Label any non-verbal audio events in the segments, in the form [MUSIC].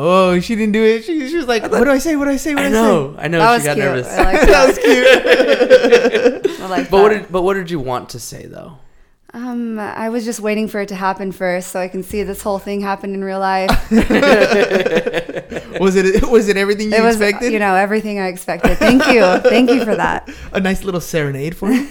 Oh, she didn't do it. She, she was like, "What do I say? What do I say? What I do I know, I know. That she was got cute. nervous. I like that [LAUGHS] that. was cute. [LAUGHS] I like but what that. did but what did you want to say though? Um, I was just waiting for it to happen first, so I can see this whole thing happen in real life. [LAUGHS] was it? Was it everything you it was, expected? you know, everything I expected. Thank you, thank you for that. a nice little serenade for you.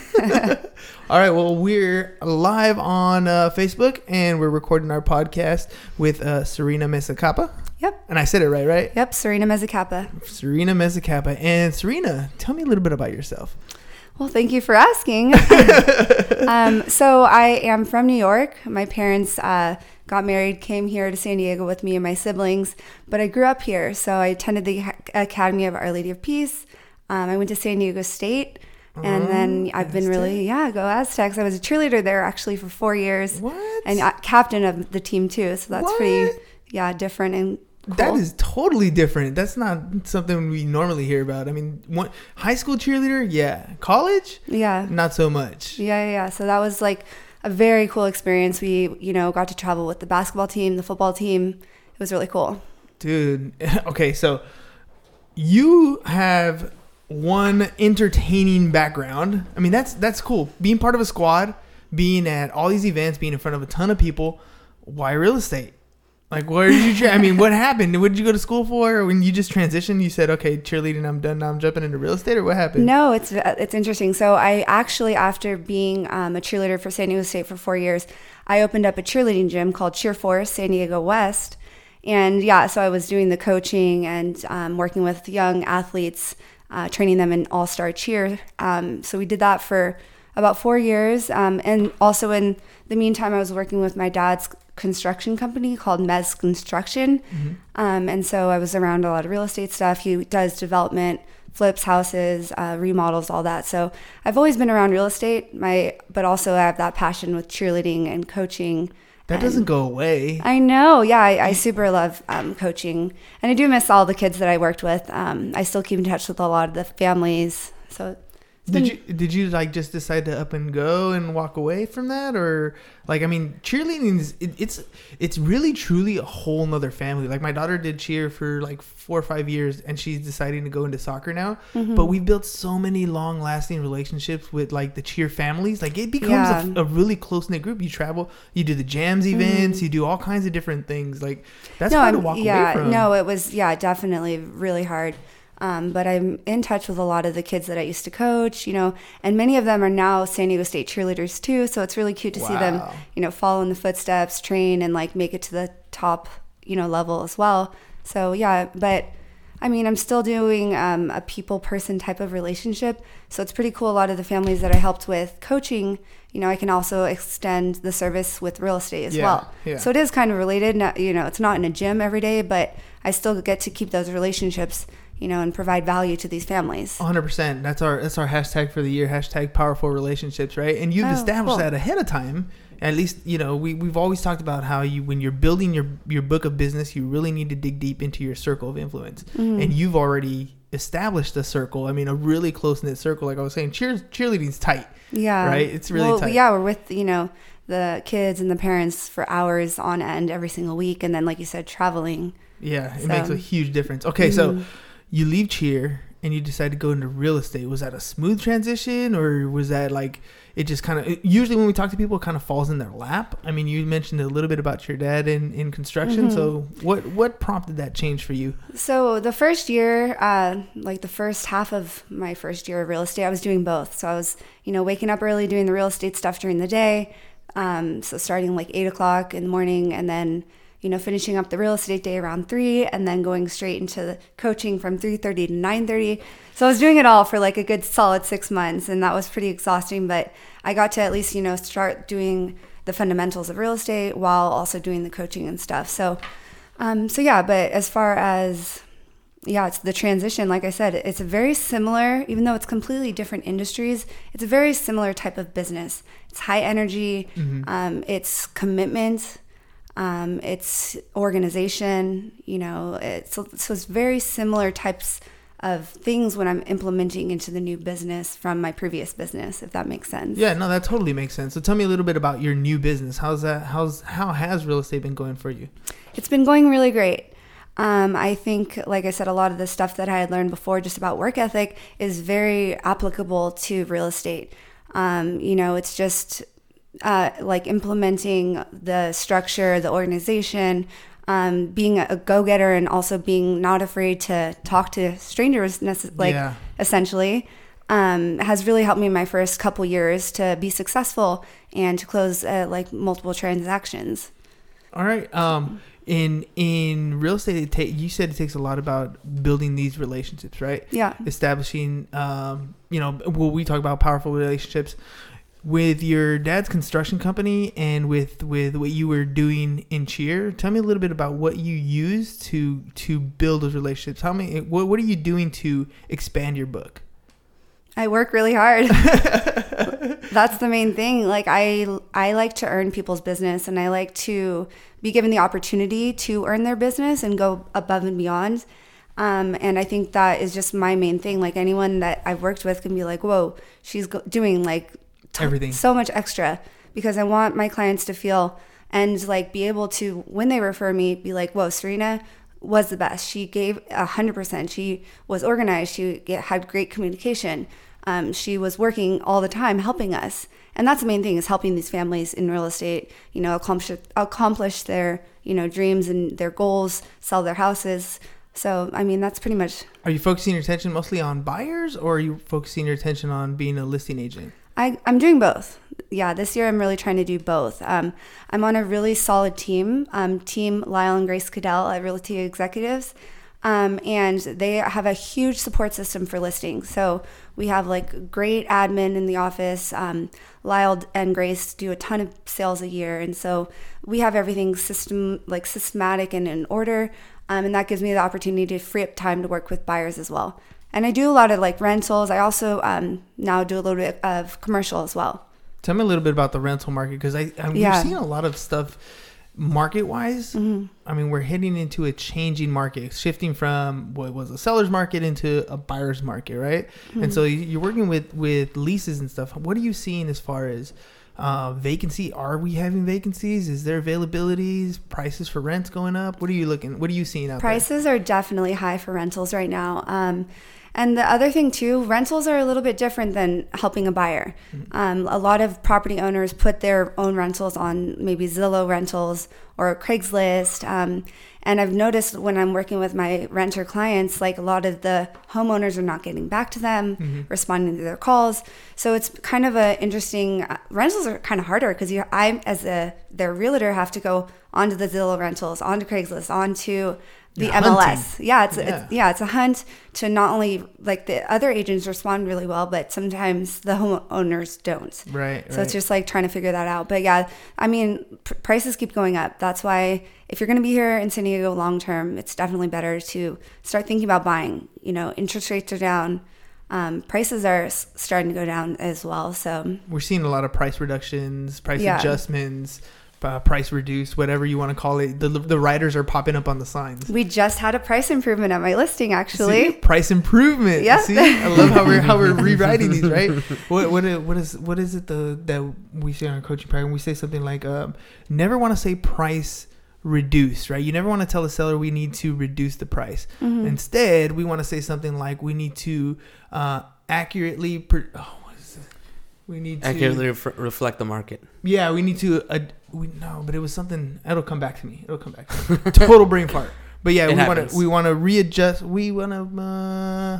All right. Well, we're live on uh, Facebook and we're recording our podcast with uh, Serena Mezzacapa. Yep, And I said it right, right? yep. Serena Mezzacapa. Serena Mezzacapa. And Serena, tell me a little bit about yourself. Well, thank you for asking. [LAUGHS] um, so I am from New York. My parents uh, got married, came here to San Diego with me and my siblings, but I grew up here. So I attended the Academy of Our Lady of Peace. Um, I went to San Diego State. And then I've been really, yeah, go Aztecs. I was a cheerleader there actually for four years. What? And uh, captain of the team too. So that's pretty, yeah, different and cool. That is totally different. That's not something we normally hear about. I mean, one, high school cheerleader, yeah. College, yeah. not so much. Yeah, yeah, yeah. So that was like a very cool experience. We, you know, got to travel with the basketball team, the football team. It was really cool. Dude, [LAUGHS] okay, so you have one entertaining background. I mean, that's that's cool. Being part of a squad, being at all these events, being in front of a ton of people. Why real estate? Like, where did you? Tra- I mean, what happened? What did you go to school for? Or when you just transitioned, you said, "Okay, cheerleading, I'm done. Now I'm jumping into real estate," or what happened? No, it's it's interesting. So I actually, after being um, a cheerleader for San Diego State for four years, I opened up a cheerleading gym called Cheer Force San Diego West, and yeah, so I was doing the coaching and um, working with young athletes, uh, training them in all star cheer. Um, so we did that for about four years, um, and also in the meantime, I was working with my dad's construction company called Mez Construction, um, and so I was around a lot of real estate stuff. He does development flips houses, uh, remodels, all that. So I've always been around real estate. My, but also I have that passion with cheerleading and coaching. That doesn't go away. I know. Yeah, I, I super love um, coaching, and I do miss all the kids that I worked with. Um, I still keep in touch with a lot of the families. So Did you did you like just decide to up and go and walk away from that or like I mean cheerleading is it, it's it's really truly a whole nother family like my daughter did cheer for like four or five years and she's deciding to go into soccer now Mm-hmm. but we've built so many long lasting relationships with like the cheer families like it becomes Yeah. Mm-hmm. a, a really close knit group you travel you do the jams events you do all kinds of different things like that's hard to I'm- walk yeah, away from no, it was yeah, definitely really hard. Um, but I'm in touch with a lot of the kids that I used to coach, you know, and many of them are now San Diego State cheerleaders too. So it's really cute to see them, you know, follow in the footsteps, train, and like make it to the top, you know, level as well. So yeah, but I mean, I'm still doing um, a people person type of relationship. So it's pretty cool. A lot of the families that I helped with coaching, you know, I can also extend the service with real estate as Yeah, well. yeah. So it is kind of related. Not, you know, it's not in a gym every day, but I still get to keep those relationships, you know, and provide value to these families. 100% that's our that's our hashtag for the year hashtag powerful relationships right and you've Oh, established cool. that ahead of time at least you know we, we've always talked about how you when you're building your your book of business you really need to dig deep into your circle of influence Mm-hmm. and you've already established a circle i mean a really close-knit circle like i was saying cheer, cheerleading's tight Yeah. Right? It's really well, tight. Yeah, we're with, you know, the kids and the parents for hours on end every single week. And then, like you said, traveling. yeah it So- makes a huge difference okay so you leave cheer and you decide to go into real estate. Was that a smooth transition, or was that like it just kind of? Usually, when we talk to people, it kind of falls in their lap. I mean, you mentioned a little bit about your dad in in construction. So, what what prompted that change for you? So the first year, uh, like the first half of my first year of real estate, I was doing both. So I was, you know, waking up early doing the real estate stuff during the day. Um, so starting like eight o'clock in the morning, and then you know finishing up the real estate day around three, and then going straight into the coaching from three thirty to nine thirty. So I was doing it all for like a good solid six months, and that was pretty exhausting. But I got to at least you know start doing the fundamentals of real estate while also doing the coaching and stuff. So, um, so yeah. But as far as yeah, it's the transition. Like I said, it's a very similar, even though it's completely different industries, it's a very similar type of business. It's high energy, um, it's commitment, um, it's organization, you know, it's, so it's very similar types of things when I'm implementing into the new business from my previous business, if that makes sense. Yeah, no, that totally makes sense. So, tell me a little bit about your new business. How's that? How's how has real estate been going for you? It's been going really great. Um, I think, like I said, a lot of the stuff that I had learned before just about work ethic is very applicable to real estate. Um, you know, it's just uh, like implementing the structure, the organization, um, being a go getter, and also being not afraid to talk to strangers, necess- like Yeah. essentially. Um, has really helped me in my first couple years to be successful and to close uh, like multiple transactions. All right. Um, in in real estate, it ta- you said it takes a lot about building these relationships, right? Yeah. Establishing, um, you know, well, we talk about powerful relationships with your dad's construction company and with with what you were doing in cheer. Tell me a little bit about what you use to to build those relationships. How many? What what are you doing to expand your book? I work really hard. [LAUGHS] That's the main thing. Like I I like to earn people's business and I like to be given the opportunity to earn their business and go above and beyond. Um, and I think that is just my main thing. Like anyone that I've worked with can be like, "Whoa, she's go- doing like t- Everything. so much extra," because I want my clients to feel and like be able to when they refer me, be like, "Whoa, Serena was the best. She gave a hundred percent. She was organized. She get, had great communication. Um, she was working all the time helping us, and that's the main thing is helping these families in real estate. You know, accomplish accomplish their you know dreams and their goals, sell their houses. So I mean, that's pretty much. Are you focusing your attention mostly on buyers, or are you focusing your attention on being a listing agent? I, I'm doing both. Yeah, this year I'm really trying to do both. Um, I'm on a really solid team, um, Team Lyle and Grace Cadell at Realty Executives. Um, and they have a huge support system for listings. So we have like great admin in the office. Um, Lyle and Grace do a ton of sales a year, and so we have everything system like systematic and in order. Um, and that gives me the opportunity to free up time to work with buyers as well. And I do a lot of like rentals. I also um, now do a little bit of commercial as well. Tell me a little bit about the rental market because I, I we've Yeah. seen a lot of stuff market wise. I mean, we're heading into a changing market, shifting from what was a seller's market into a buyer's market, right? And so you- you're working with with leases and stuff. What are you seeing as far as uh, vacancy? Are we having vacancies? Is there availabilities? Prices for rents going up? What are you looking? What are you seeing out there? Prices are definitely high for rentals right now. Um, and the other thing too, rentals are a little bit different than helping a buyer. Um, a lot of property owners put their own rentals on maybe Zillow rentals or Craigslist. Um, and I've noticed when I'm working with my renter clients, like a lot of the homeowners are not getting back to them, responding to their calls. So it's kind of an interesting. Uh, rentals are kind of harder because you, I, as a their realtor, have to go onto the Zillow rentals, onto Craigslist, onto the You're MLS. hunting. Yeah, it's, Yeah. it's yeah, it's a hunt to not only like the other agents respond really well, but sometimes the homeowners don't. Right, So right. it's just like trying to figure that out. But yeah, I mean, pr- prices keep going up. That's why if you're going to be here in San Diego long term, it's definitely better to start thinking about buying. You know, interest rates are down. Um, prices are s- starting to go down as well. So We're seeing a lot of price reductions, price Yeah. adjustments, uh, price reduced, whatever you want to call it. The the riders are popping up on the signs. we just had a price improvement at my listing actually. See? price improvement. Yeah. See, I love how we're how we're [LAUGHS] rewriting these, right? [LAUGHS] What what what is what is it the that we say on our coaching program? We say something like, um, "Never want to say price reduce, right? You never want to tell the seller we need to reduce the price. Instead, we want to say something like we need to uh, accurately. Per- oh, what is it? We need to Accurately ref- reflect the market. Yeah, we need to. Uh, we no, but it was something. It'll come back to me. It'll come back. To me. Total brain fart. But yeah, [LAUGHS] It we want to. We want to readjust. We want to. Uh,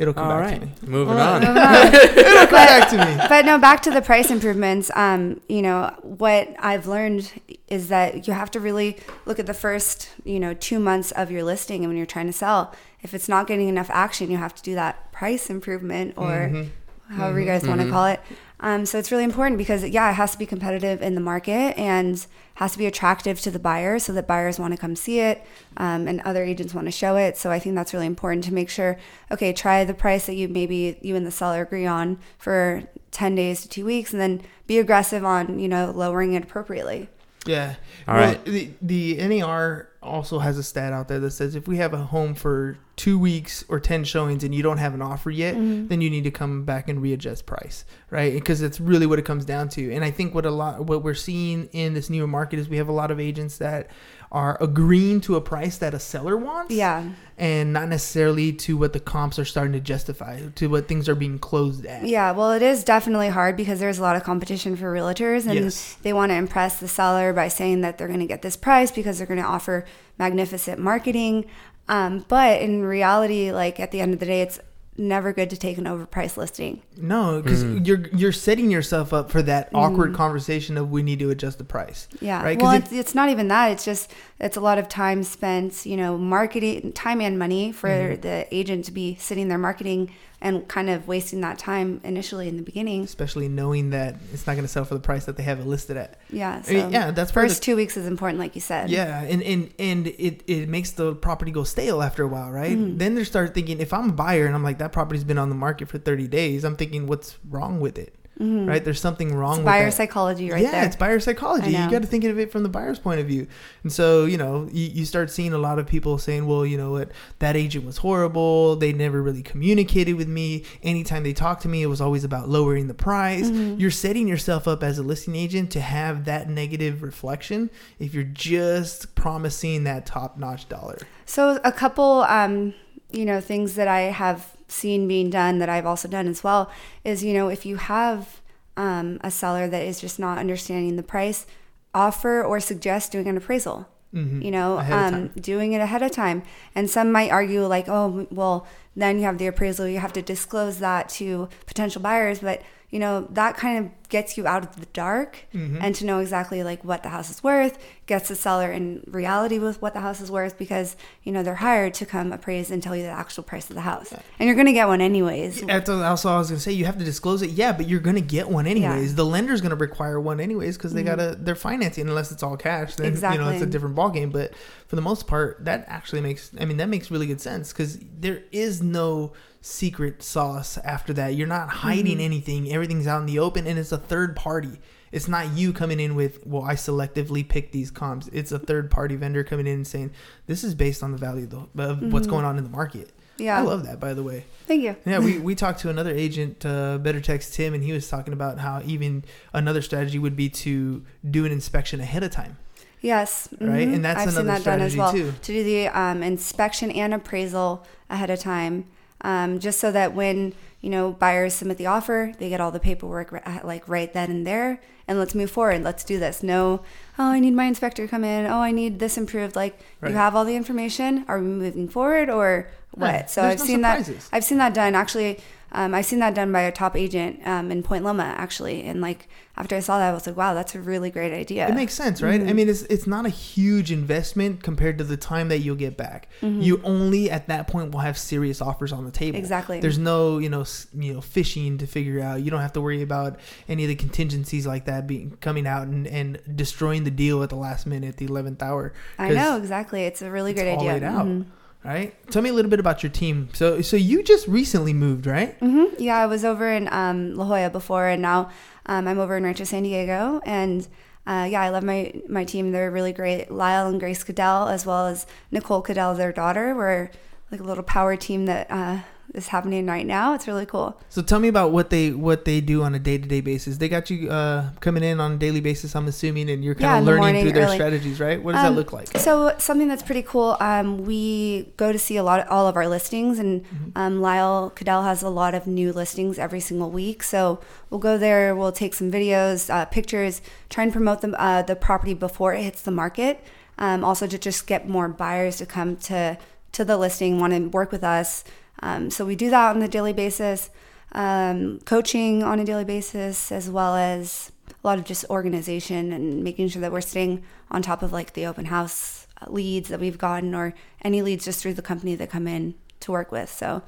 it'll come All back right, to me. moving All on. right. [LAUGHS] it'll come back to me. but no, back to the price improvements. Um, you know, what I've learned is that you have to really look at the first, you know, two months of your listing and when you're trying to sell. If it's not getting enough action, you have to do that price improvement or however you guys want to call it. Um, so it's really important because yeah, it has to be competitive in the market and has to be attractive to the buyer so that buyers want to come see it um, and other agents want to show it. So I think that's really important to make sure. Okay, try the price that you maybe you and the seller agree on for ten days to two weeks, and then be aggressive on you know lowering it appropriately. Yeah. All well, right. The, the NAR also has a stat out there that says if we have a home for two weeks or 10 showings and you don't have an offer yet, mm-hmm. then you need to come back and readjust price, right? Because that's really what it comes down to. And I think what a lot, what we're seeing in this newer market is we have a lot of agents that are agreeing to a price that a seller wants. Yeah. And not necessarily to what the comps are starting to justify, to what things are being closed at. Yeah, well, it is definitely hard because there's a lot of competition for realtors, and Yes. they want to impress the seller by saying that they're going to get this price because they're going to offer magnificent marketing. Um, but in reality, like at the end of the day, it's never good to take an overpriced listing. No, because Mm. you're you're setting yourself up for that awkward conversation of we need to adjust the price. Yeah. Right. 'Cause Well, it's, it's not even that. It's just it's a lot of time spent, you know, marketing time and money for Mm-hmm. the agent to be sitting there marketing and kind of wasting that time initially in the beginning. especially knowing that it's not going to sell for the price that they have it listed at. Yeah. So I mean, yeah, that's first the- two weeks is important, like you said. Yeah, and and and it it makes the property go stale after a while, right? Mm-hmm. Then they start thinking, if I'm a buyer and I'm like that property's been on the market for 30 days, I'm thinking, what's wrong with it? Right? There's something wrong Mm-hmm. It's with buyer psychology right yeah, there. it's buyer psychology. You got to think of it from the buyer's point of view. And so, you know, you, you start seeing a lot of people saying, well, you know what, that agent was horrible. They never really communicated with me. Anytime they talked to me, it was always about lowering the price. Mm-hmm. You're setting yourself up as a listing agent to have that negative reflection if you're just promising that top notch dollar. So a couple, um, you know, things that I have seen being done that I've also done as well is, you know, if you have um, a seller that is just not understanding the price, offer or suggest doing an appraisal. You know, Mm-hmm. Ahead of um, doing it ahead of time. And some might argue like, oh, well, then you have the appraisal. You have to disclose that to potential buyers, but you know that kind of gets you out of the dark Mm-hmm. and to know exactly like what the house is worth gets the seller in reality with what the house is worth because you know they're hired to come appraise and tell you the actual price of the house and you're gonna get one anyways That's also I was gonna say you have to disclose it. Yeah, but you're gonna get one anyways. The lender's gonna require one anyways because they gotta they're financing unless it's all cash. Then you know it's a Mm-hmm. Exactly. different ballgame. But for the most part, that actually makes I mean that makes really good sense because there is no secret sauce after that. You're not hiding Mm-hmm. anything. Everything's out in the open, and it's a third party. It's not you coming in with, well, I selectively pick these comps. It's a third party vendor coming in and saying, this is based on the value of, the, of what's going on in the market. Mm-hmm. Yeah. I love that, by the way. thank you Yeah, we, [LAUGHS] we talked to another agent, uh, Better Text Tim, and he was talking about how even another strategy would be to do an inspection ahead of time. Yes, Right? mhm. And that's I've seen another that done as well. strategy, too. To do the um, inspection and appraisal ahead of time, um, just so that when you know buyers submit the offer, they get all the paperwork uh, like right then and there, and let's move forward. Let's do this. No, oh, I need my inspector to come in. Oh, I need this improved. Like Right. you have all the information. Are we moving forward or what? Right. So There's I've no seen surprises. that. I've seen that done actually. Um, I've seen that done by a top agent um, in Point Loma actually, and like after I saw that, I was like, wow, that's a really great idea. It makes sense, right? I mean, it's it's not a huge investment compared to the time that you'll get back. You only at that point will have serious offers on the table. Exactly. There's no you know you know fishing to figure out. You don't have to worry about any of the contingencies like that being coming out and, and destroying the deal at the last minute, the eleventh hour. I know exactly. It's a really it's great idea. Mhm. Right. Tell me a little bit about your team. So so you just recently moved, right? hmm Yeah, I was over in um, La Jolla before, and now um, I'm over in Rancho San Diego. And uh, yeah, I love my my team. They're really great. Lyle and Grace Cadell, as well as Nicole Cadell, their daughter. We're like a little power team that uh, is happening right now. It's really cool. So tell me about what they what they do on a day to day basis. They got you uh, coming in on a daily basis. I'm assuming, and you're kind in of the learning morning through their early. strategies, right? What does Um, that look like? So something that's pretty cool. Um, we go to see a lot of all of our listings, and Mm-hmm. um, Lyle Cadell has a lot of new listings every single week. So we'll go there. We'll take some videos, uh, pictures, try and promote the uh, the property before it hits the market. Um, also to just get more buyers to come to to the listing, want to work with us. Um, so we do that on a daily basis. Um, coaching on a daily basis, as well as a lot of just organization and making sure that we're staying on top of like the open house leads that we've gotten or any leads just through the company that come in to work with. So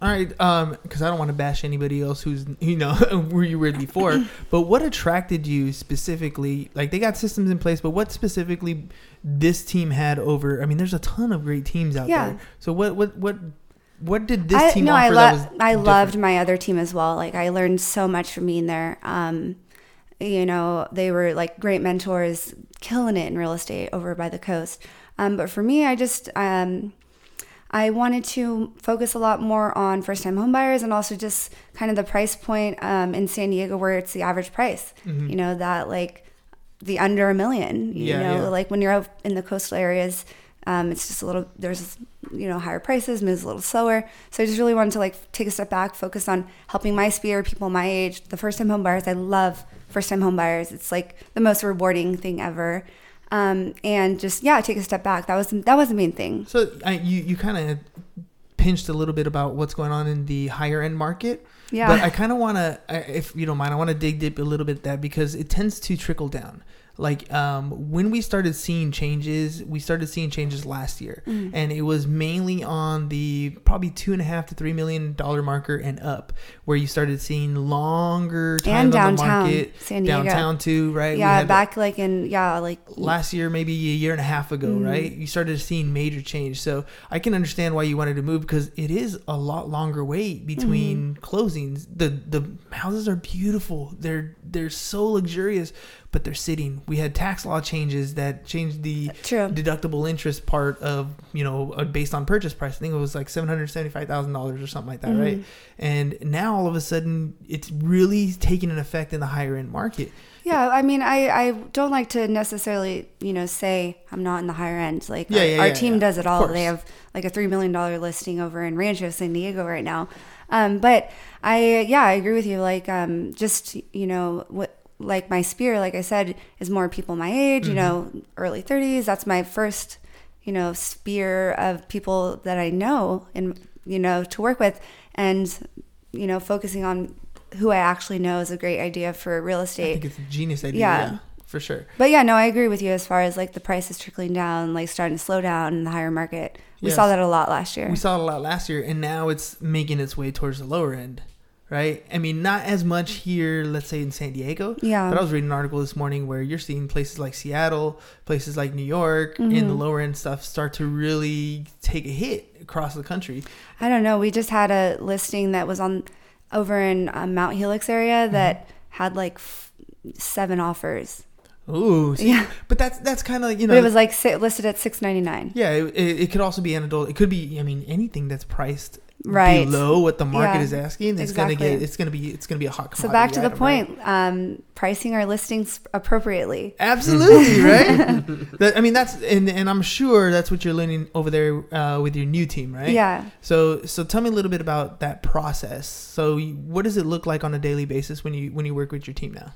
All right, um, because I don't want to bash anybody else who's you know [LAUGHS] where you were before. [CLEARS THROAT] but what attracted you specifically? Like they got systems in place, but what specifically this team had over? I mean, there's a ton of great teams out Yeah. there. So what what what what did this I, team no, offer I love I loved my other team as well. Like I learned so much from being there. Um, you know, they were like great mentors, killing it in real estate over by the coast. Um, but for me, I just um, I wanted to focus a lot more on first time homebuyers and also just kind of the price point um, in San Diego where it's the average price. You know that like the under a million. You Yeah, know, yeah. like when you're out in the coastal areas, um, it's just a little there's you know higher prices, moves a little slower. So I just really wanted to like take a step back, focus on helping my sphere, people my age, the first time home buyers. I love first time home buyers. It's like the most rewarding thing ever. Um, and just yeah, take a step back. That was that was the main thing. So I, you you kind of pinched a little bit about what's going on in the higher end market. Yeah. But I kind of want to, if you don't mind, I want to dig deep a little bit that because it tends to trickle down. Like um, when we started seeing changes, we started seeing changes last year, Mm. and it was mainly on the probably two and a half to three million dollar marker and up, where you started seeing longer time And on the market, San Diego. downtown too, right? Yeah, back like in yeah, like last year, maybe a year and a half ago, Mm-hmm. right? You started seeing major change. So I can understand why you wanted to move because it is a lot longer wait between Mm-hmm. closings. The the houses are beautiful. They're they're so luxurious, but they're sitting. We had tax law changes that changed the True. deductible interest part of you know uh, based on purchase price. I think it was like seven hundred seventy five thousand dollars or something like that, right? Mm-hmm. And now all of a sudden, it's really taking an effect in the higher end market. Yeah, I mean, I, I don't like to necessarily, you know, say I'm not in the higher end. Like Yeah, our, yeah, our yeah, team does it all. They have like a three million dollar listing over in Rancho San Diego right now. Um, but I, yeah, I agree with you. Like, um, just you know, what like my sphere, like I said, is more people my age. You know, Mm-hmm. early 30s. That's my first, you know, sphere of people that I know and you know to work with, and you know, focusing on who I actually know is a great idea for real estate. I think it's a genius idea. Yeah. yeah for sure. But yeah, no, I agree with you as far as like the price is trickling down, like starting to slow down in the higher market. We Yes. saw that a lot last year. We saw it a lot last year, and now it's making its way towards the lower end, right? I mean, not as much here, let's say in San Diego. Yeah. But I was reading an article this morning where you're seeing places like Seattle, places like New York, Mm-hmm. in the lower end stuff start to really take a hit across the country. I don't know. We just had a listing that was on over in um, Mount Helix area Mm-hmm. that had like f- seven offers, Ooh. see, Yeah. But that's that's kind of you know. but it was like listed at six ninety nine. yeah, it, it, it could also be an adult. It could be, I mean, anything that's priced Right. below what the market Yeah, is asking. It's gonna get. It's gonna be. It's gonna be a hot. So back to the item, right? point, um, pricing our listings appropriately. Absolutely, [LAUGHS] right? that, I mean, that's and and I'm sure that's what you're learning over there uh, with your new team, right? Yeah. So so tell me a little bit about that process. So what does it look like on a daily basis when you when you work with your team now?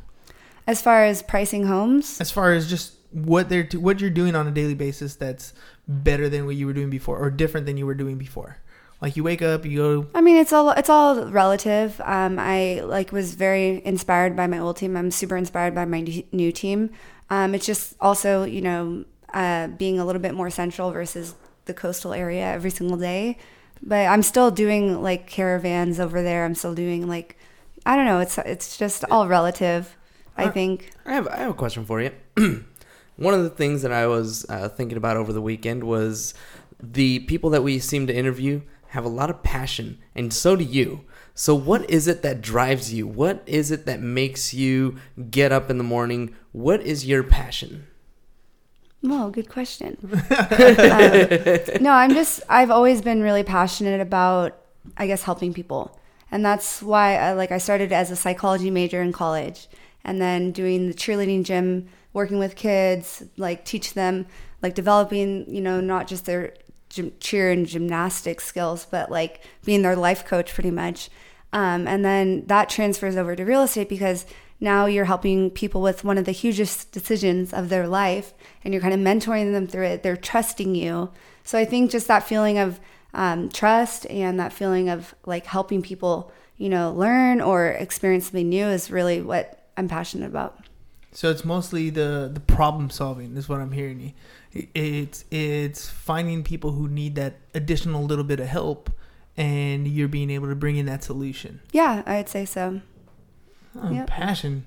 As far as pricing homes, As far as just what they're what you're doing on a daily basis that's better than what you were doing before or different than you were doing before. Like you wake up, you go. I mean, it's all it's all relative. Um, I like was very inspired by my old team. I'm super inspired by my new team. Um, it's just also you know uh, being a little bit more central versus the coastal area every single day. But I'm still doing like caravans over there. I'm still doing like I don't know. It's it's just all relative. I Uh, think. I have I have a question for you. [CLEARS THROAT] One of the things that I was uh, thinking about over the weekend was the people that we seem to interview have a lot of passion, and so do you. So, what is it that drives you? What is it that makes you get up in the morning? What is your passion? Well, good question. [LAUGHS] um, no, I'm just, I've always been really passionate about I guess helping people, and that's why I, like I started as a psychology major in college, and then doing the cheerleading gym, working with kids, like teach them like developing you know not just their gym, cheer and gymnastic skills, but like being their life coach pretty much. Um, and then that transfers over to real estate because now you're helping people with one of the hugest decisions of their life and you're kind of mentoring them through it. They're trusting you. So I think just that feeling of um, trust and that feeling of like helping people, you know, learn or experience something new is really what I'm passionate about. So it's mostly the the problem solving is what I'm hearing you. It's it's finding people who need that additional little bit of help, and you're being able to bring in that solution. Yeah, I'd say so. Oh, Yep. Passion.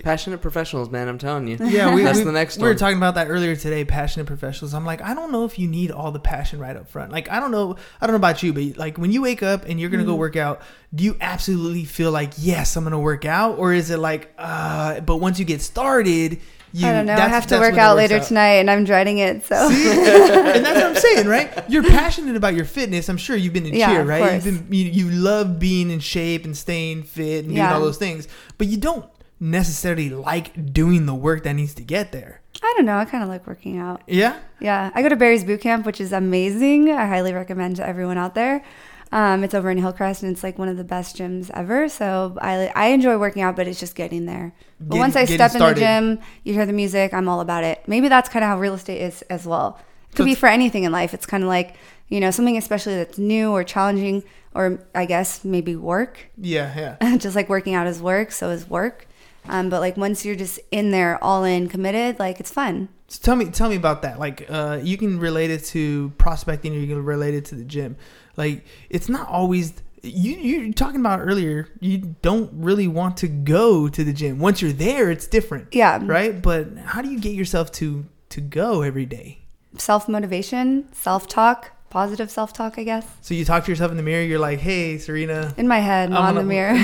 Passionate professionals, man. I'm telling you. Yeah, we, That's we, the next we were talking about that earlier today. Passionate professionals. I'm like, I don't know if you need all the passion right up front. Like, I don't know, I don't know about you, but like when you wake up and you're gonna Mm-hmm. go work out, do you absolutely feel like yes, I'm gonna work out, or is it like, uh, but once you get started, you I don't know. I have to work when it out later tonight and I'm dreading it. So See? [LAUGHS] and that's what I'm saying, right? You're passionate about your fitness. I'm sure you've been in Yeah, cheer, right? course. You've been, you, you love being in shape and staying fit and doing all those things, but you don't necessarily like doing the work that needs to get there. I don't know. I kind of like working out. Yeah. Yeah, I go to Barry's Boot Camp, which is amazing. I highly recommend to everyone out there. Um, it's over in Hillcrest, and it's like one of the best gyms ever. So I I enjoy working out, but it's just getting there. But Getting- once I step in the gym, you hear the music, I'm all about it. Maybe that's kind of how real estate is as well. It could So be for anything in life. It's kind of like you know something especially that's new or challenging, or I guess maybe work. Yeah, yeah. [LAUGHS] just like working out is work, so is work. Um, but like once you're just in there, all in, committed, like it's fun. So tell me, tell me about that. Like, uh, you can relate it to prospecting, or you can relate it to the gym. Like, it's not always you. You're talking about earlier. You don't really want to go to the gym. Once you're there, it's different. Yeah. Right. But how do you get yourself to to go every day? self motivation, self talk, positive self talk, I guess. So you talk to yourself in the mirror. You're like, "Hey, Serena." In my head, not in the mirror. [LAUGHS]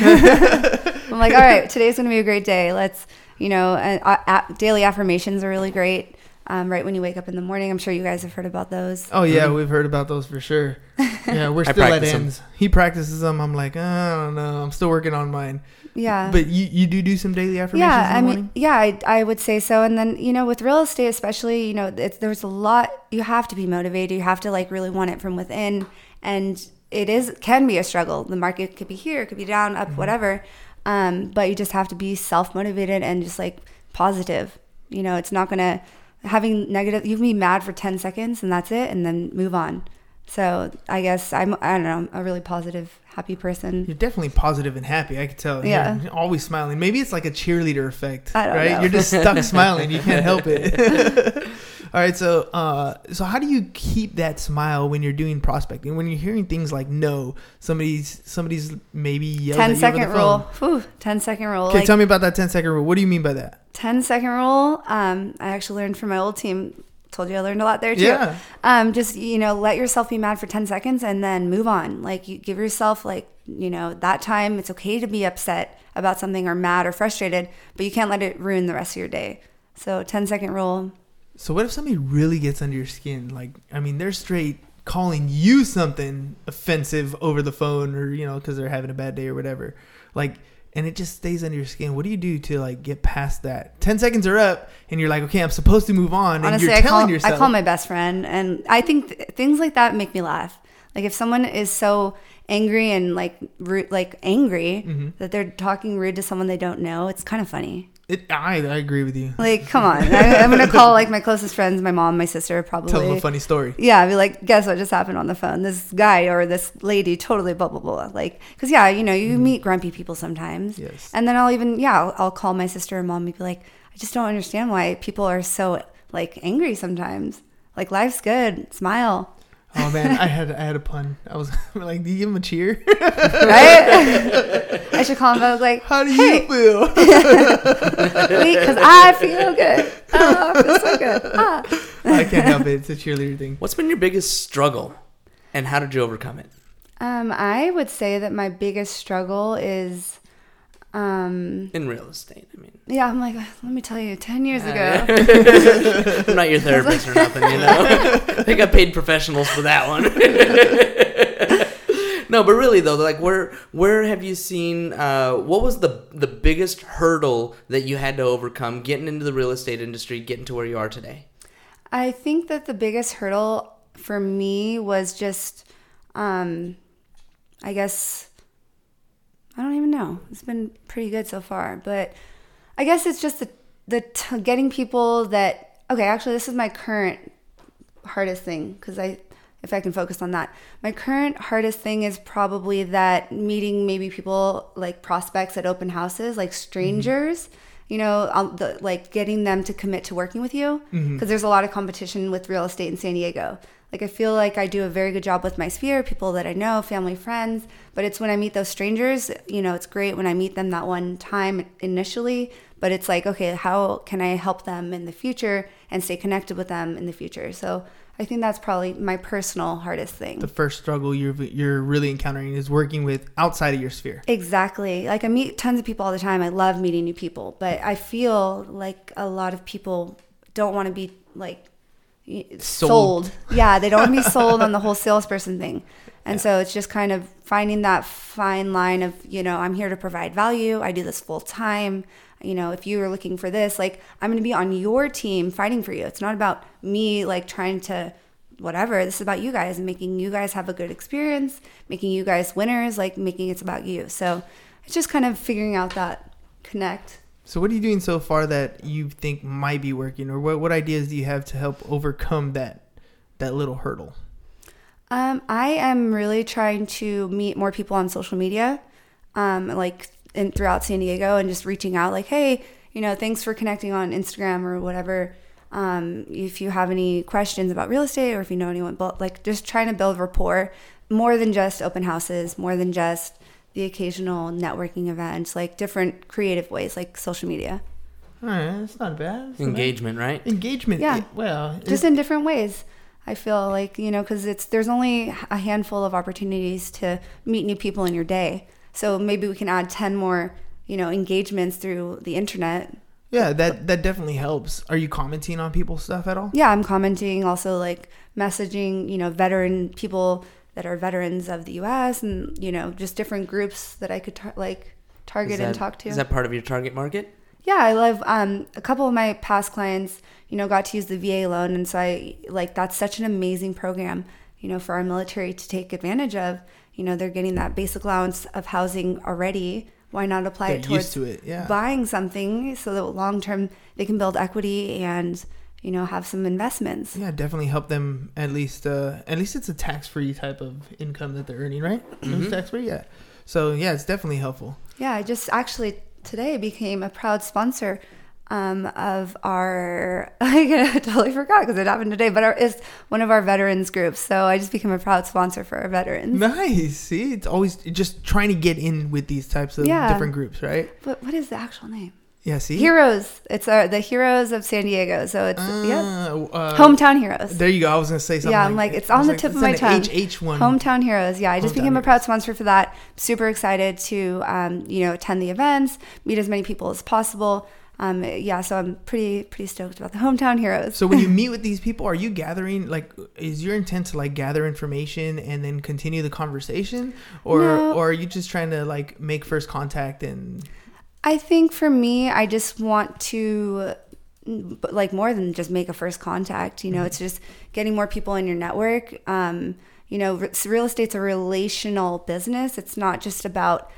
I'm like, all right, today's gonna be a great day. Let's, you know, uh, uh, daily affirmations are really great. Um, right when you wake up in the morning, I'm sure you guys have heard about those. Oh yeah, Mhm. we've heard about those for sure. [LAUGHS] Yeah, we're still at practice 'em. ends. He practices them. I'm like, I don't know. I'm still working on mine. Yeah. But you you do do some daily affirmations yeah, in the I morning. mean, yeah, I, I would say so. And then, you know, with real estate, especially, you know, it's, there's a lot, you have to be motivated. You have to like really want it from within. And it is, can be a struggle. The market could be here, could be down, up, whatever. Um, but you just have to be self motivated and just like positive. You know, it's not going to, having negative, you can be mad for 10 seconds and that's it, and then move on. So I guess I'm, I don't know, a really positive, happy person. You're definitely positive and happy. I could tell. Yeah. You're always smiling. Maybe it's like a cheerleader effect, I don't right? know. You're just stuck [LAUGHS] smiling. You can't help it. [LAUGHS] [LAUGHS] All right. So, uh, so how do you keep that smile when you're doing prospecting? When you're hearing things like no, somebody's somebody's maybe yelling. 10 at you second rule. Whew, 10 second rule. Okay, Like- tell me about that 10 second rule. What do you mean by that? 10 second rule um, i actually learned from my old team told you i learned a lot there too Yeah. um, just you know let yourself be mad for 10 seconds and then move on like you give yourself like you know that time it's okay to be upset about something or mad or frustrated but you can't let it ruin the rest of your day so 10 second rule So what if somebody really gets under your skin? Like, I mean, they're straight calling you something offensive over the phone, or you know, because they're having a bad day or whatever. Like, and it just stays under your skin. What do you do to like get past that? Ten seconds are up, and you're like, okay, I'm supposed to move on, and honestly you're I telling call, yourself. I call my best friend and i think th- things like that make me laugh like if someone is so angry and like rude, like angry Mm-hmm. that they're talking rude to someone they don't know it's kind of funny it, I, I agree with you. Like, come on. I, I'm going to call like my closest friends, my mom, my sister, probably. Tell them a funny story. Yeah, I'd be like, guess what just happened on the phone? This guy or this lady totally blah, blah, blah. Like, because, yeah, you know, you mm-hmm. meet grumpy people sometimes. Yes. And then I'll even, yeah, I'll, I'll call my sister and mom and be like, I just don't understand why people are so, like, angry sometimes. Like, life's good. Smile. Oh man, I had I had a pun. I was [LAUGHS] like, do you give him a cheer? [LAUGHS] Right? I should call him. I was like, How do hey, you feel? [LAUGHS] because I feel good. Oh, I feel so good. Ah. I can't help it. It's a cheerleader thing. What's been your biggest struggle, and how did you overcome it? Um, I would say that my biggest struggle is, um, In real estate, I mean. yeah, I'm like, let me tell you, 10 years ago. [LAUGHS] I'm not your [LAUGHS] therapist or nothing, you know. I think I paid professionals for that one. [LAUGHS] no, but really though, like where where have you seen? Uh, what was the the biggest hurdle that you had to overcome getting into the real estate industry, getting to where you are today? I think that the biggest hurdle for me was just, um, I guess, I don't even know. It's been pretty good so far, but I guess it's just the the t- getting people that. Okay, actually, this is my current hardest thing because I, if I can focus on that, my current hardest thing is probably that meeting maybe people like prospects at open houses, like strangers. You know, um, the, like getting them to commit to working with you because there's a lot of competition with real estate in San Diego. Like I feel like I do a very good job with my sphere, people that I know, family, friends. But it's when I meet those strangers, you know, it's great when I meet them that one time initially. But it's like, okay, how can I help them in the future and stay connected with them in the future? So I think that's probably my personal hardest thing. The first struggle you're you're really encountering is working with outside of your sphere. Exactly. Like I meet tons of people all the time. I love meeting new people, but I feel like a lot of people don't want to be like Sold. sold. Yeah, they don't want to be sold on the [LAUGHS] whole salesperson thing. And so it's just kind of finding that fine line of, you know, I'm here to provide value. I do this full time. You know, if you are looking for this, like I'm going to be on your team fighting for you. It's not about me like trying to whatever. This is about you guys and making you guys have a good experience, making you guys winners, like making it's about you. So it's just kind of figuring out that connect. So what are you doing so far that you think might be working, or what what ideas do you have to help overcome that that little hurdle? Um, I am really trying to meet more people on social media, um, like in throughout San Diego, and just reaching out, like, hey, you know, thanks for connecting on Instagram or whatever. Um, if you have any questions about real estate, or if you know anyone, like just trying to build rapport more than just open houses, more than just the occasional networking events, like different creative ways, like social media, All right, that's not bad. That's not bad. Engagement, right? Engagement. Yeah. Well, just in different ways. I feel like you know because it's there's only a handful of opportunities to meet new people in your day. So maybe we can add ten more you know engagements through the internet. yeah, that that definitely helps. Are you commenting on people's stuff at all? Yeah, I'm commenting, also like messaging you know veteran people that are veterans of the U.S. and you know just different groups that I could tar- like target Is and talk to. Is that part of your target market? Yeah, I love um, a couple of my past clients, you know, got to use the VA loan. And so I like that's such an amazing program, you know, for our military to take advantage of. You know, they're getting that basic allowance of housing already. Why not apply it They're towards used to it, yeah. buying something so that long term they can build equity and, you know, have some investments. Yeah, definitely help them at least. Uh, at least it's a tax free type of income that they're earning, right? It's tax free, yeah. So yeah, it's definitely helpful. Yeah, I just actually today became a proud sponsor um, of our. [LAUGHS] I totally forgot because it happened today, but our, it's one of our veterans groups. So I just became a proud sponsor for our veterans. Nice. See, it's always just trying to get in with these types of Yeah. different groups, right? But what is the actual name? Yeah. See. Heroes. It's our, the Heroes of San Diego. So it's yeah, Uh, uh, hometown heroes. There you go. I was gonna say something. Yeah, I'm like, it's on the like, tip of my tongue. HH one. Hometown Heroes. Yeah, I just Hometown became a proud sponsor for that. Super excited to, um, you know, attend the events, meet as many people as possible. Um, yeah, so I'm pretty pretty stoked about the Hometown Heroes. So when you [LAUGHS] meet with these people, are you gathering like is your intent to like gather information and then continue the conversation, or No. or are you just trying to like make first contact and I think for me, I just want to like more than just make a first contact. You know, it's just getting more people in your network. Um, you know, re- real estate's a relational business. It's not just about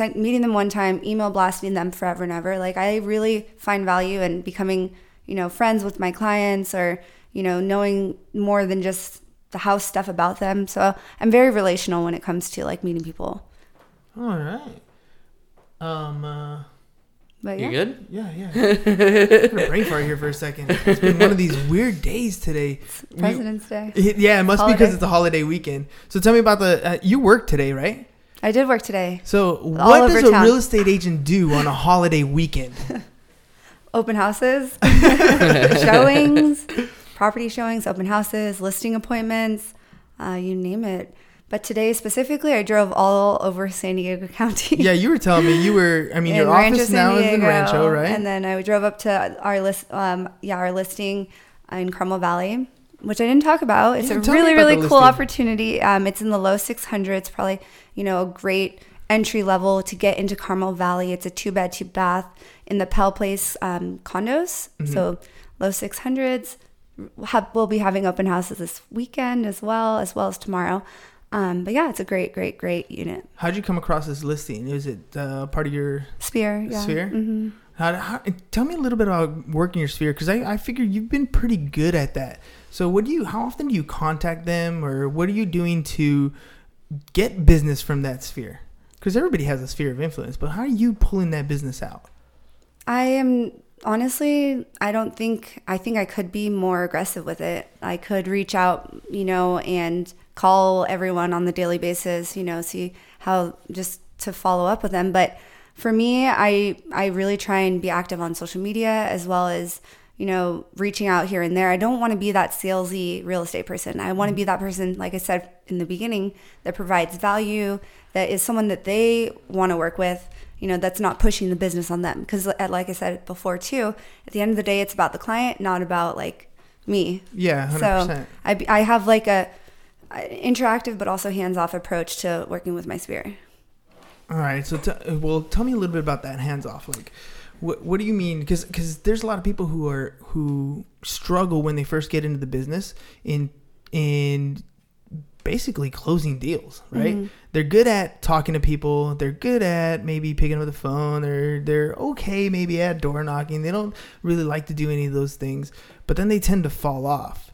meeting them one time, email blasting them forever and ever. Like I really find value in becoming, you know, friends with my clients or you know knowing more than just the house stuff about them. So I'm very relational when it comes to like meeting people. all right, um, uh, But You good? yeah, yeah. [LAUGHS] I'm a brain fart here for a second. It's been one of these weird days today. We- President's Day. [LAUGHS] yeah, it must be because it's a holiday weekend. So tell me about the uh, you work today, right? I did work today. So what over does a town. real estate agent do on a holiday weekend? [LAUGHS] open houses, showings, property showings, open houses, listing appointments, uh, you name it. But today specifically, I drove all over San Diego [LAUGHS] County. yeah, you were telling me you were. I mean, your Rancho office San now is in Rancho, right? And then I drove up to our list, um, yeah, our listing in Carmel Valley, which I didn't talk about. It's Yeah, a really, really cool listing. opportunity. Um, it's in the low 600s, probably, you know, a great entry level to get into Carmel Valley. It's a two bed, two bath in the Pell Place um, condos. Mm-hmm. So low 600s. Have, we'll be having open houses this weekend as well, as well as tomorrow. Um, but yeah, it's a great, great, great unit. How'd you come across this listing? Is it uh, part of your Sphere, yeah. sphere? hmm How, how, tell me a little bit about working your sphere because I, I figure you've been pretty good at that. So what do you? How often do you contact them, or what are you doing to get business from that sphere? Because everybody has a sphere of influence, but how are you pulling that business out? I am honestly, I don't think, I think I could be more aggressive with it. I could reach out, you know, and call everyone on the daily basis, you know, see how just to follow up with them. But for me, I, I really try and be active on social media as well as, you know, reaching out here and there. I don't want to be that salesy real estate person. I want to be that person, like I said in the beginning, that provides value, that is someone that they want to work with, you know, that's not pushing the business on them. Because, like I said before, too, at the end of the day, it's about the client, not about like me. Yeah, hundred So. I, I have like a Uh, interactive but also hands off approach to working with my sphere. All right, so t- uh, well, tell me a little bit about that hands off. Like, what what do you mean? Because there's a lot of people who are who struggle when they first get into the business in in basically closing deals. Right? Mm-hmm. They're good at talking to people. They're good at maybe picking up the phone. They're they're okay maybe at door knocking. They don't really like to do any of those things, but then they tend to fall off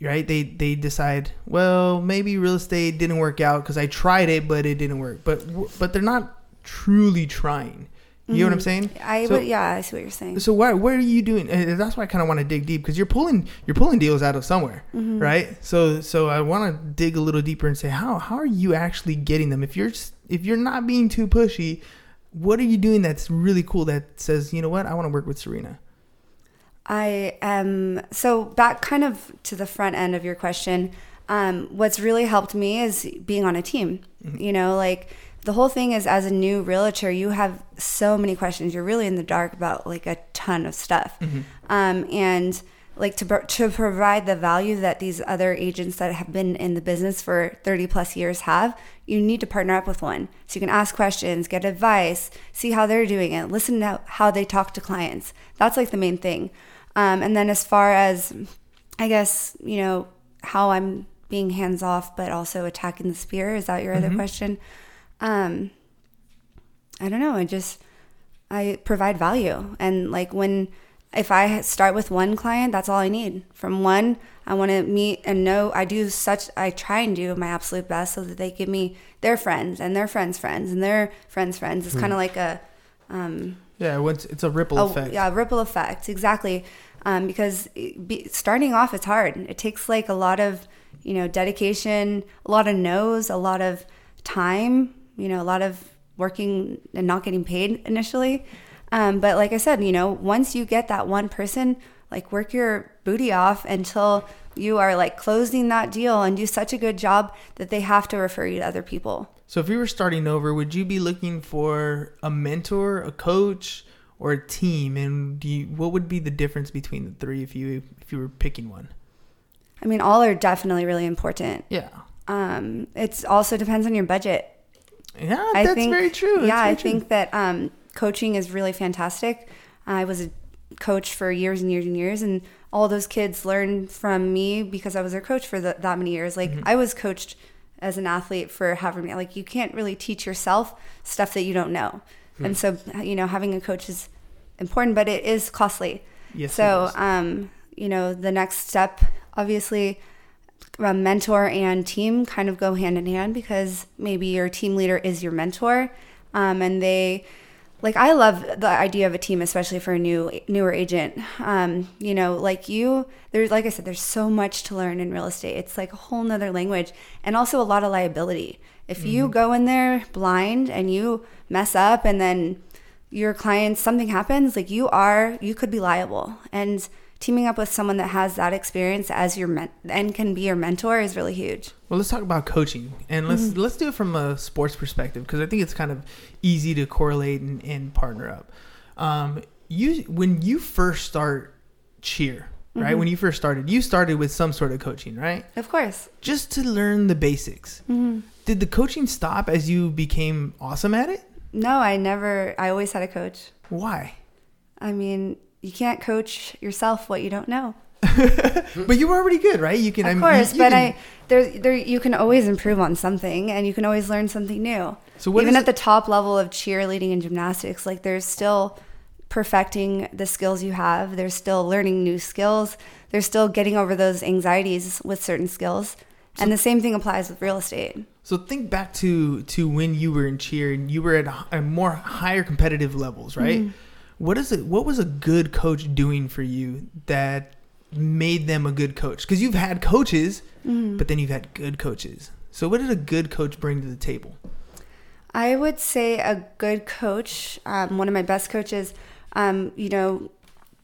right? They they decide well maybe real estate didn't work out because i tried it but it didn't work. But but they're not truly trying. You know what i'm saying? I So- yeah, I see what you're saying. so why what are you doing and that's why i kind of want to dig deep because you're pulling you're pulling deals out of somewhere Mm-hmm. right? So so i want to dig a little deeper and say how how are you actually getting them? If you're if you're not being too pushy what are you doing that's really cool that says you know what? I want to work with serena I am so back kind of to the front end of your question. Um, what's really helped me is being on a team. You know, like the whole thing is as a new realtor, you have so many questions. You're really in the dark about like a ton of stuff, um, and like to to provide the value that these other agents that have been in the business for 30 plus years have you need to partner up with one so you can ask questions get advice see how they're doing it listen to how they talk to clients that's like the main thing um, and then as far as i guess you know how i'm being hands off but also attacking the sphere is that your other question um, i don't know i just I provide value. And like when, if I start with one client, that's all I need. From one, I want to meet and know I do such, I try and do my absolute best so that they give me their friends and their friends' friends and their friends' friends. It's kind of like a, um, yeah it's a ripple a- effect yeah, ripple effect. Exactly. Um, because be, starting off, it's hard. It takes like a lot of, you know, dedication, a lot of no's, a lot of time, you know, a lot of working and not getting paid initially. Um, but like I said, you know, once you get that one person, like work your booty off until you are like closing that deal and do such a good job that they have to refer you to other people. So if you were starting over, would you be looking for a mentor, a coach, or a team? And do you, what would be the difference between the three if you if you were picking one? I mean, all are definitely really important. Yeah, Um, it's also depends on your budget. yeah, I that's think, very true. That's yeah, very I true. think that um, coaching is really fantastic. I was a coach for years and years and years, and all those kids learned from me because I was their coach for the, that many years. Like Mm-hmm. I was coached as an athlete for however many. Like you can't really teach yourself stuff that you don't know, Hmm. and so you know having a coach is important, but it is costly. Yes, so um, you know the next step, obviously a mentor and team kind of go hand in hand because maybe your team leader is your mentor um, and they like i love the idea of a team especially for a new newer agent. Um, you know like you there's like i said there's so much to learn in real estate. It's like a whole nother language and also a lot of liability. If you go in there blind and you mess up and then your clients something happens like you are you could be liable. And teaming up with someone that has that experience as your men- and can be your mentor is really huge Well, let's talk about coaching, and let's Mm-hmm. let's do it from a sports perspective because I think it's kind of easy to correlate and, and partner up. Um, you when you first start cheer, right? When you first started, you started with some sort of coaching, right? Of course. Just to learn the basics. Did the coaching stop as you became awesome at it? No, I never. I always had a coach. Why? I mean, you can't coach yourself what you don't know. [LAUGHS] But you were already good, right? You can. I Of mean, course, you- you but can- I there there you can always improve on something, and you can always learn something new. So even at the top level of cheerleading and gymnastics, like there's still perfecting the skills you have. There's still learning new skills. There's still getting over those anxieties with certain skills, and the same thing applies with real estate. So think back to to when you were in cheer and you were at a, a more higher competitive levels, right? Mm-hmm. What is it? What was a good coach doing for you that made them a good coach? Because you've had coaches, Mm-hmm. but then you've had good coaches. So what did a good coach bring to the table? I would say a good coach, um, one of my best coaches, um, you know,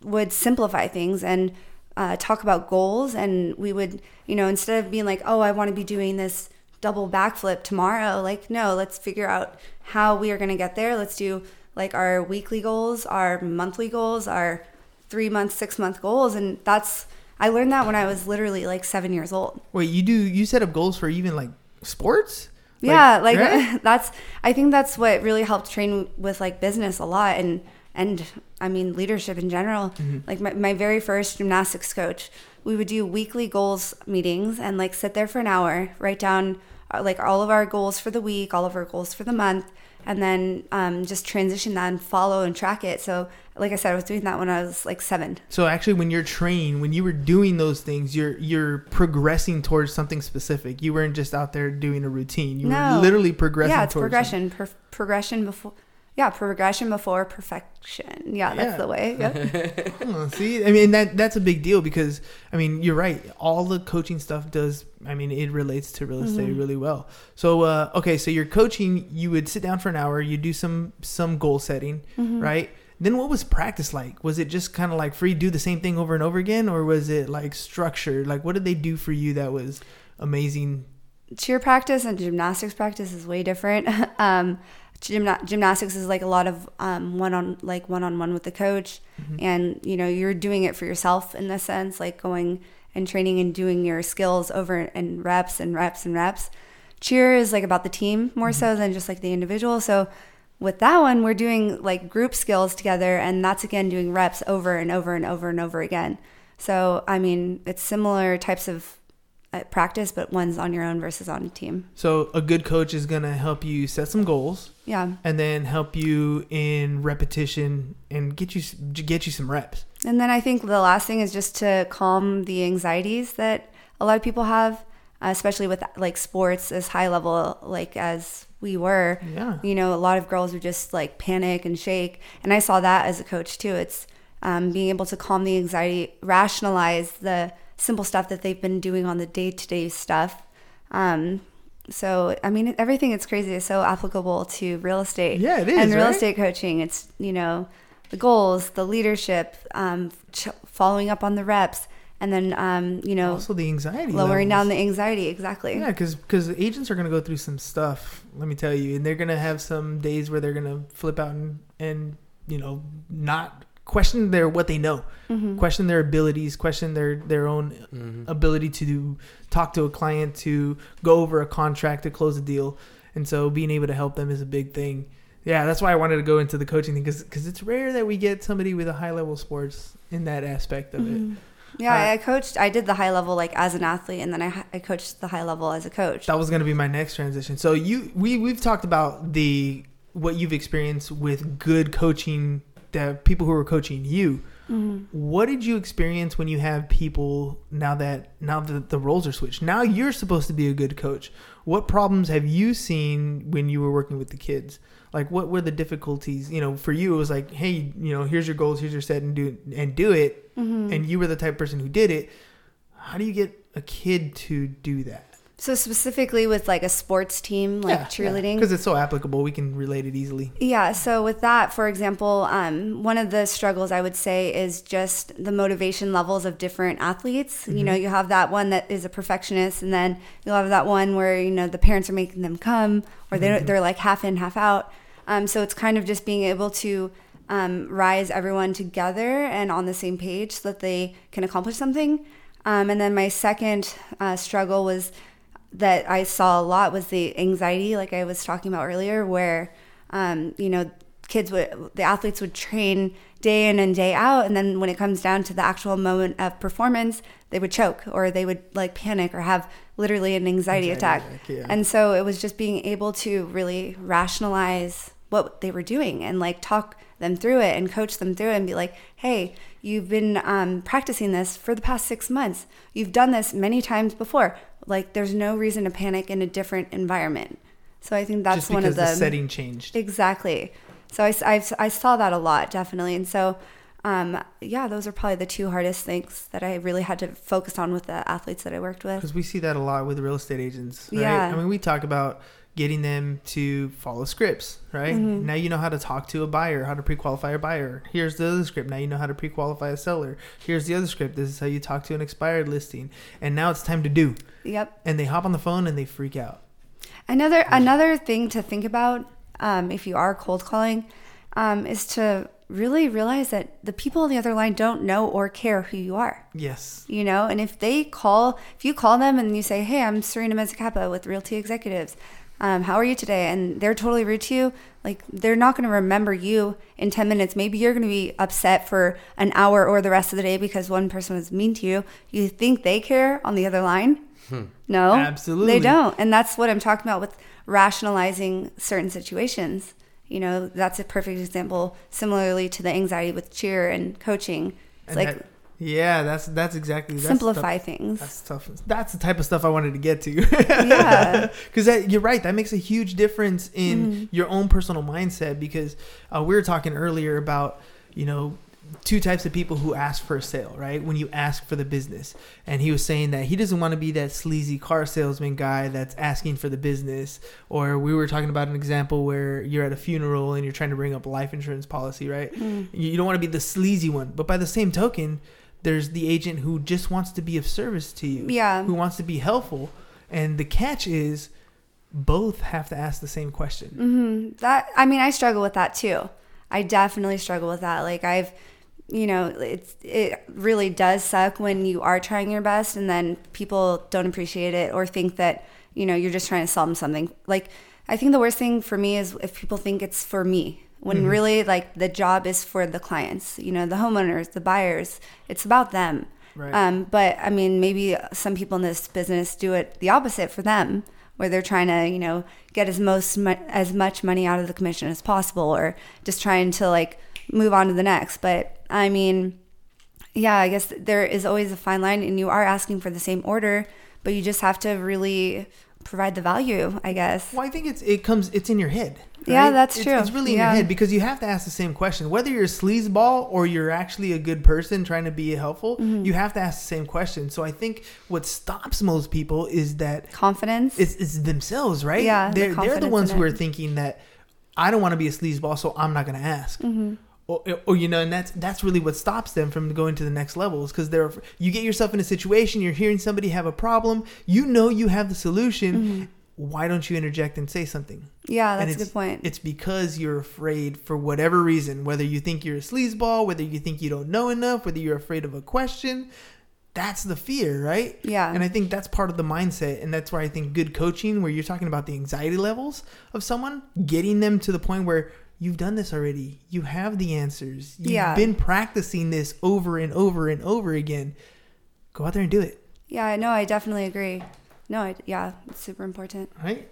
would simplify things and uh, talk about goals. And we would, you know, instead of being like, oh, I want to be doing this double backflip tomorrow, like, no, let's figure out how we are going to get there. Let's do like our weekly goals, our monthly goals, our three month, six month goals. And that's, I learned that when I was literally like seven years old. Wait, you do you set up goals for even like sports? yeah like yeah? [LAUGHS] that's i think that's what really helped train with like business a lot and and i mean leadership in general Mm-hmm. like my, my very first gymnastics coach we would do weekly goals meetings and like sit there for an hour write down uh, like all of our goals for the week all of our goals for the month and then um, just transition that and follow and track it so like i said i was doing that when i was like seven So actually, when you're trained, when you were doing those things, you're you're progressing towards something specific. You weren't just out there doing a routine. You No. were literally progressing. yeah it's towards progression per- progression before yeah progression before perfection yeah that's Yeah. the way [LAUGHS] yeah. Oh, see, I mean that that's a big deal because I mean you're right. All the coaching stuff does. I mean it relates to real estate Mm-hmm. really well. So uh, okay, so you're coaching. You would sit down for an hour. You do some some goal setting, Mm-hmm. right? Then what was practice like? Was it just kind of like free, do the same thing over and over again, or was it like structured? Like what did they do for you that was amazing? cheer practice and gymnastics practice is way different. [LAUGHS] um, gymna- gymnastics is like a lot of um, one on like one on one with the coach, and you know you're doing it for yourself in this sense, like going and training and doing your skills over and reps and reps and reps. Cheer is like about the team more so than just like the individual. So with that one, we're doing like group skills together, and that's again doing reps over and over and over and over again. So I mean, it's similar types of uh, practice, but one's on your own versus on a team. So a good coach is gonna help you set some goals Yeah. and then help you in repetition and get you get you some reps. And then I think the last thing is just to calm the anxieties that a lot of people have, especially with like sports as high level like as we were. Yeah. You know, a lot of girls would just like panic and shake, and I saw that as a coach too. It's um, being able to calm the anxiety, rationalize the simple stuff that they've been doing on the day to day stuff. Um, so I mean, everything that's crazy is so applicable to real estate. Yeah, it is, And real right? estate coaching, it's you know the goals, the leadership, um, ch- following up on the reps, and then um, you know Also the anxiety. lowering levels. down the anxiety. Exactly. Yeah, because agents are gonna go through some stuff. Let me tell you, and they're gonna have some days where they're gonna flip out and and you know not question their what they know, Mm-hmm. question their abilities, question their their own ability to do, talk to a client, to go over a contract, to close a deal, and so being able to help them is a big thing. Yeah, that's why I wanted to go into the coaching thing because it's rare that we get somebody with a high level sports in that aspect of Mm-hmm. it. Yeah, Uh, I coached. I did the high level like as an athlete, and then I I coached the high level as a coach. That was going to be my next transition. So you we we've talked about the what you've experienced with good coaching, the people who were coaching you. Mm-hmm. What did you experience when you have people now that now that the roles are switched? Now you're supposed to be a good coach. What problems have you seen when you were working with the kids? Like what were the difficulties? You know, for you it was like, hey, you know, here's your goals, here's your set, and do and do it. Mm-hmm. And you were the type of person who did it. How do you get a kid to do that? So specifically with like a sports team, like cheerleading. because it's so applicable. We can relate it easily. Yeah, so with that, for example, um, one of the struggles I would say is just the motivation levels of different athletes. You know, you have that one that is a perfectionist, and then you'll have that one where you know the parents are making them come, or they they're like half in, half out. Um, so it's kind of just being able to um, rise everyone together and on the same page so that they can accomplish something. Um, and then my second uh, struggle was that I saw a lot was the anxiety, like I was talking about earlier, where um, you know kids would the athletes would train day in and day out and then when it comes down to the actual moment of performance they would choke or they would like panic or have literally an anxiety, Anxiety attack attack, yeah. and so it was just being able to really rationalize what they were doing and like talk them through it and coach them through it and be like hey you've been um, practicing this for the past six months you've done this many times before like there's no reason to panic in a different environment so i think that's Just one of the the setting changed. Exactly. So I, I, I saw that a lot, definitely. And so, um, yeah, those are probably the two hardest things that I really had to focus on with the athletes that I worked with. Because we see that a lot with real estate agents, right? Yeah. I mean, we talk about getting them to follow scripts, right? Mm-hmm. Now you know how to talk to a buyer, how to pre-qualify a buyer. Here's the other script. Now you know how to pre-qualify a seller. Here's the other script. This is how you talk to an expired listing. And now it's time to do. Yep. And they hop on the phone and they freak out. Another another thing to think about um, if you are cold calling um, is to really realize that the people on the other line don't know or care who you are. Yes. you know and if they call if you call them and you say hey i'm serena mezzacapa with realty executives um, how are you today? And they're totally rude to you. Like they're not going to remember you in 10 minutes. Maybe you're going to be upset for an hour or the rest of the day because one person was mean to you. You think they care on the other line? No Absolutely. they don't. And that's what i'm talking about with rationalizing certain situations. You know that's a perfect example. Similarly to the anxiety with cheer and coaching. It's And like that- yeah, that's that's exactly that's simplify tough- things That's tough. That's the type of stuff I wanted to get to. Yeah. [LAUGHS] Because you're right. That makes a huge difference in Mm-hmm. your own personal mindset. Because uh, we were talking earlier about, you know, two types of people who ask for a sale, right? When you ask for the business. And he was saying that he doesn't want to be that sleazy car salesman guy that's asking for the business. Or we were talking about an example where you're at a funeral and you're trying to bring up a life insurance policy, right? Mm. You don't want to be the sleazy one. But by the same token, there's the agent who just wants to be of service to you. Yeah. Who wants to be helpful. And the catch is both have to ask the same question. hmm That I mean, I struggle with that too. I definitely struggle with that. Like I've, you know, it's it really does suck when you are trying your best and then people don't appreciate it or think that you know you're just trying to sell them something. Like I think the worst thing for me is if people think it's for me when really like the job is for the clients. You know, the homeowners, the buyers. It's about them. Right. Um, but I mean, maybe some people in this business do it the opposite for them, where they're trying to, you know, get as most mu- as much money out of the commission as possible, or just trying to like move on to the next. But I mean, yeah, I guess there is always a fine line, and you are asking for the same order, but you just have to really provide the value, I guess. Well, I think it's it comes it's in your head. Yeah, that's It's- true. It's really in Yeah. your head because you have to ask the same question. Whether you're a sleazeball or you're actually a good person trying to be helpful, Mm-hmm. you have to ask the same question. So I think what stops most people is that Confidence. it's, it's themselves, right? Yeah, they're they're the ones who are thinking that I don't want to be a sleazeball, so I'm not going to ask. Mm-hmm. Or, or you know, and that's that's really what stops them from going to the next levels because they're you get yourself in a situation, you're hearing somebody have a problem, you know you have the solution. Why don't you interject and say something? yeah, that's a good point. It's because you're afraid for whatever reason, whether you think you're a sleazeball, whether you think you don't know enough, whether you're afraid of a question. That's the fear, right? Yeah. And I think that's part of the mindset. And that's why I think good coaching, where you're talking about the anxiety levels of someone, getting them to the point where you've done this already. You have the answers. You've Yeah. been practicing this over and over and over again. Go out there and do it. yeah, I know. I definitely agree. No, I, yeah, it's super important. Right.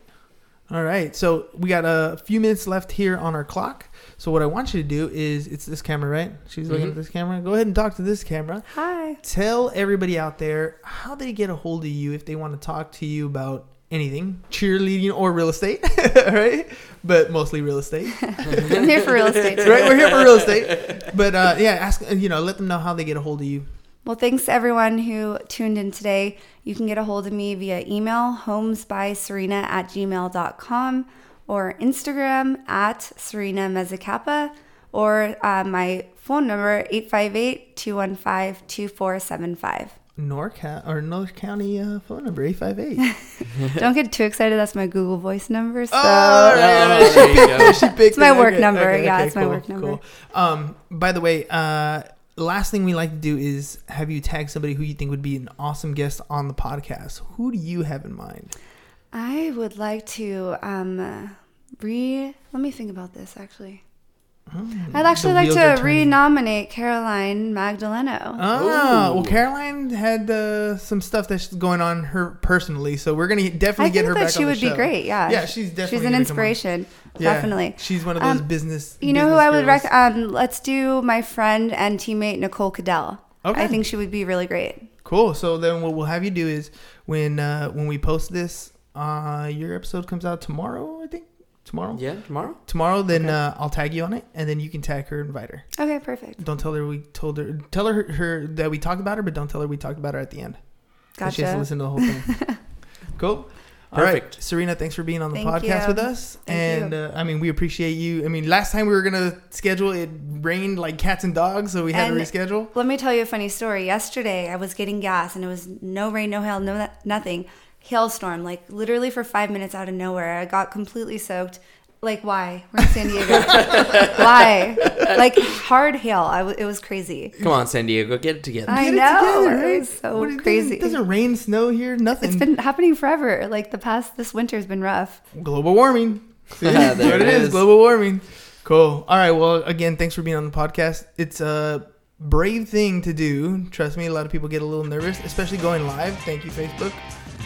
All right. So we got a few minutes left here on our clock. So what I want you to do is it's this camera, right? She's looking Mhm. at this camera. Go ahead and talk to this camera. Hi. Tell everybody out there how they get a hold of you if they want to talk to you about anything, cheerleading or real estate, [LAUGHS] right? But mostly real estate. [LAUGHS] I'm here for real estate. right? We're here for real estate. But uh, yeah, ask you know, let them know how they get a hold of you. Well, thanks to everyone who tuned in today. You can get a hold of me via email, homesbyserena at gmail.com, or Instagram at Serena Mezzacapa, or uh, my phone number, 858 215 2475. NorCal or North County uh, phone number eight five eight. [LAUGHS] [LAUGHS] Don't get too excited. That's my Google Voice number. So Oh, there you go. she picked my it. work number. Yeah, it's my work number. Um, by the way, uh, last thing we like to do is have you tag somebody who you think would be an awesome guest on the podcast. Who do you have in mind? I would like to um, re. Let me think about this. Actually, I'd actually like to turning. renominate Caroline Magdaleno. Oh, Ooh. well, Caroline had uh, some stuff that's going on her personally, so we're gonna definitely I get think her that back she on the would be great. Yeah, yeah, she's definitely she's an gonna come on. inspiration. Yeah, Definitely. she's one of those Um, business. You know who business I would girls. rec? Um, let's do my friend and teammate Nicole Cadell. Okay. I think she would be really great. Cool. So then what we'll have you do is when uh, when we post this, uh, your episode comes out tomorrow. I think tomorrow. Yeah, tomorrow. Tomorrow, then Okay. uh, I'll tag you on it, and then you can tag her, and invite her. Okay, perfect. Don't tell her we told her. Tell her, her that we talked about her, but don't tell her we talked about her at the end. 'Cause She has to Gotcha. listen to the whole thing. [LAUGHS] cool. All right, Perfect. Serena, thanks for being on the Thank podcast you. with us. Thank and you. Uh, I mean, we appreciate you. I mean, last time we were gonna schedule, it rained like cats and dogs, so we had And- to reschedule. Let me tell you a funny story. Yesterday, I was getting gas, and it was no rain, no hail, no nothing. Hailstorm, like literally for five minutes out of nowhere. I got completely soaked. Like why? We're in San Diego. [LAUGHS] why? Like hard hail. I w- it was crazy. Come on, San Diego, get it together. I Get it know. together, It right? was so What, it doesn't- crazy. Doesn't, rain, snow here, nothing. It's been happening forever. Like the past, this winter's been rough. global warming. [LAUGHS] See, There what it it is. is. Global warming. Cool. All right. Well, again, thanks for being on the podcast. It's a brave thing to do. Trust me, a lot of people get a little nervous, especially going live. Thank you, Facebook.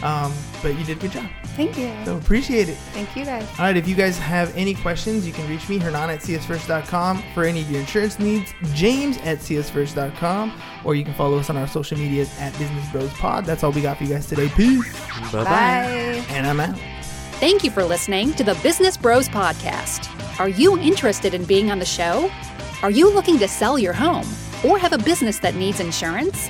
Um, but you did a good job. Thank you. So appreciate it. Thank you guys. All right. If you guys have any questions, you can reach me, Hernan at csfirst.com for any of your insurance needs, James at csfirst.com, or you can follow us on our social medias at Business Bros Pod. That's all we got for you guys today. Peace. Bye-bye. Bye. And I'm out. Thank you for listening to the Business Bros Podcast. Are you interested in being on the show? Are you looking to sell your home or have a business that needs insurance?